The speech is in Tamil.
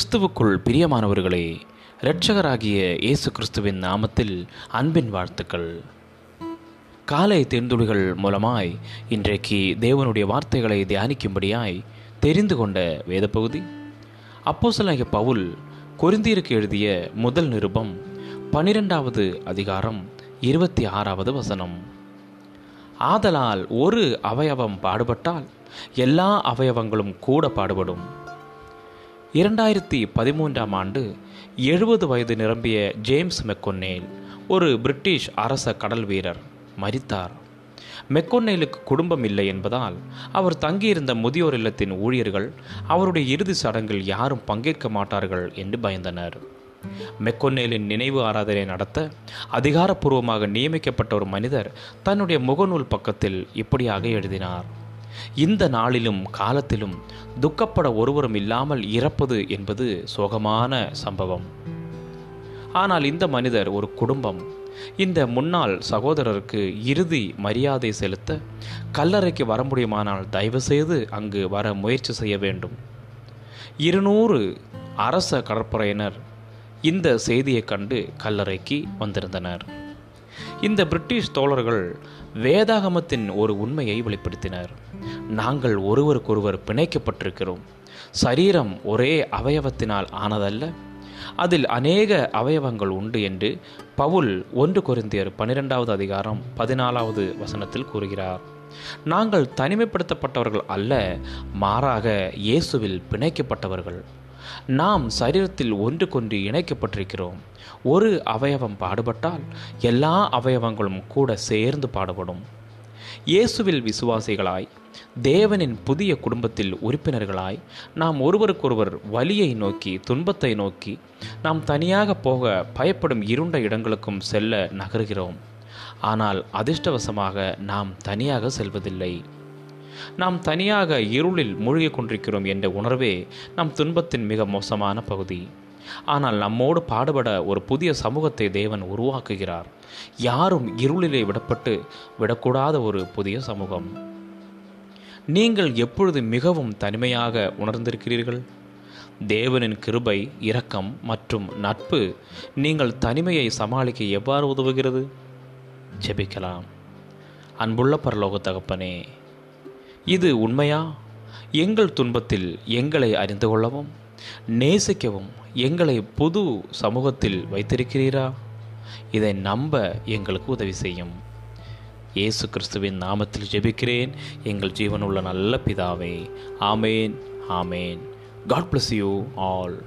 கிறிஸ்துவுக்குள் பிரியமானவர்களே இரட்சகராகிய இயேசு கிறிஸ்துவின் நாமத்தில் அன்பின் வாழ்த்துக்கள். காலை தேர்ந்துளிகள் மூலமாய் இன்றைக்கு தேவனுடைய வார்த்தைகளை தியானிக்கும்படியாய் தெரிந்து கொண்ட வேத பகுதி பவுல் கொரிந்தியருக்கு எழுதிய முதல் நிருபம் பனிரெண்டாவது அதிகாரம் இருபத்தி ஆறாவது வசனம். ஆதலால் ஒரு அவயவம் பாடுபட்டால் எல்லா அவயவங்களும் கூட பாடுபடும். இரண்டாயிரத்தி பதிமூன்றாம் ஆண்டு எழுபது வயது நிரம்பிய ஜேம்ஸ் மெக்கொன்னேல் ஒரு பிரிட்டிஷ் அரச கடல் வீரர் மரித்தார். மெக்கொன்னேலுக்கு குடும்பம் இல்லை என்பதால் அவர் தங்கியிருந்த முதியோர் இல்லத்தின் ஊழியர்கள் அவருடைய இறுதி சடங்கில் யாரும் பங்கேற்க மாட்டார்கள் என்று பயந்தனர். மெக்கொன்னேலின் நினைவு ஆராதனை நடத்த அதிகாரப்பூர்வமாக நியமிக்கப்பட்ட ஒரு மனிதர் தன்னுடைய முகநூல் பக்கத்தில் இப்படியாக எழுதினார். இந்த நாளிலும் காலத்திலும் துக்கப்பட ஒருவரும் இல்லாமல் இறப்பது என்பது சோகமான சம்பவம். ஆனால் இந்த மனிதர் ஒரு குடும்பம். இந்த முன்னாள் சகோதரருக்கு இறுதி மரியாதை செலுத்த கல்லறைக்கு வர முடியுமானால் தயவு செய்து அங்கு வர முயற்சி செய்ய வேண்டும். இருநூறு அரச கடற்படையினர் இந்த செய்தியை கண்டு கல்லறைக்கு வந்திருந்தனர். இந்த பிரிட்டிஷ் தோழர்கள் வேதாகமத்தின் ஒரு உண்மையை வெளிப்படுத்தினர். நாங்கள் ஒருவருக்கொருவர் பிணைக்கப்பட்டிருக்கிறோம். சரீரம் ஒரே அவயவத்தினால் ஆனதல்ல. அதில் அநேக அவயவங்கள் உண்டு என்று பவுல் ஒன்று கொரிந்தியர் பன்னிரெண்டாவது அதிகாரம் பதினாலாவது வசனத்தில் கூறுகிறார். நாங்கள் தனிமைப்படுத்தப்பட்டவர்கள் அல்ல மாறாக இயேசுவில் பிணைக்கப்பட்டவர்கள். நாம் சரீரத்தில் ஒன்றுக்கொன்று இணைக்கப்பட்டிருக்கிறோம். ஒரு அவயவம் பாடுபட்டால் எல்லா அவயவங்களும் கூட சேர்ந்து பாடுபடும். இயேசுவில் விசுவாசிகளாய் தேவனின் புதிய குடும்பத்தில் உறுப்பினர்களாய் நாம் ஒருவருக்கொருவர் வலியை நோக்கி துன்பத்தை நோக்கி நாம் தனியாக போக பயப்படும் இருண்ட இடங்களுக்கும் செல்ல நகர்கிறோம். ஆனால் அதிர்ஷ்டவசமாக நாம் தனியாக செல்வதில்லை. நாம் தனியாக இருளில் மூழ்கிக் கொண்டிருக்கிறோம் என்ற உணர்வே நம் துன்பத்தின் மிக மோசமான பகுதி. ஆனால் நம்மோடு பாடுபட ஒரு புதிய சமூகத்தை தேவன் உருவாக்குகிறார். யாரும் இருளிலே விடப்பட்டு விடக்கூடாத ஒரு புதிய சமூகம். நீங்கள் எப்பொழுது மிகவும் தனிமையாக உணர்ந்திருக்கிறீர்கள்? தேவனின் கிருபை இரக்கம் மற்றும் நட்பு நீங்கள் தனிமையை சமாளிக்க எவ்வாறு உதவுகிறது? ஜெபிக்கலாம். அன்புள்ள பரலோக தகப்பனே இது உண்மையா? எங்கள் துன்பத்தில் எங்களை அறிந்து கொள்ளவும் நேசிக்கவும் எங்களை பொது சமூகத்தில் வைத்திருக்கிறீரா? இதை நம்ப எங்களுக்கு உதவி செய்யும். இயேசு கிறிஸ்துவின் நாமத்தில் ஜெபிக்கிறேன். எங்கள் ஜீவனுள்ள நல்ல பிதாவே ஆமேன் ஆமேன். God bless you all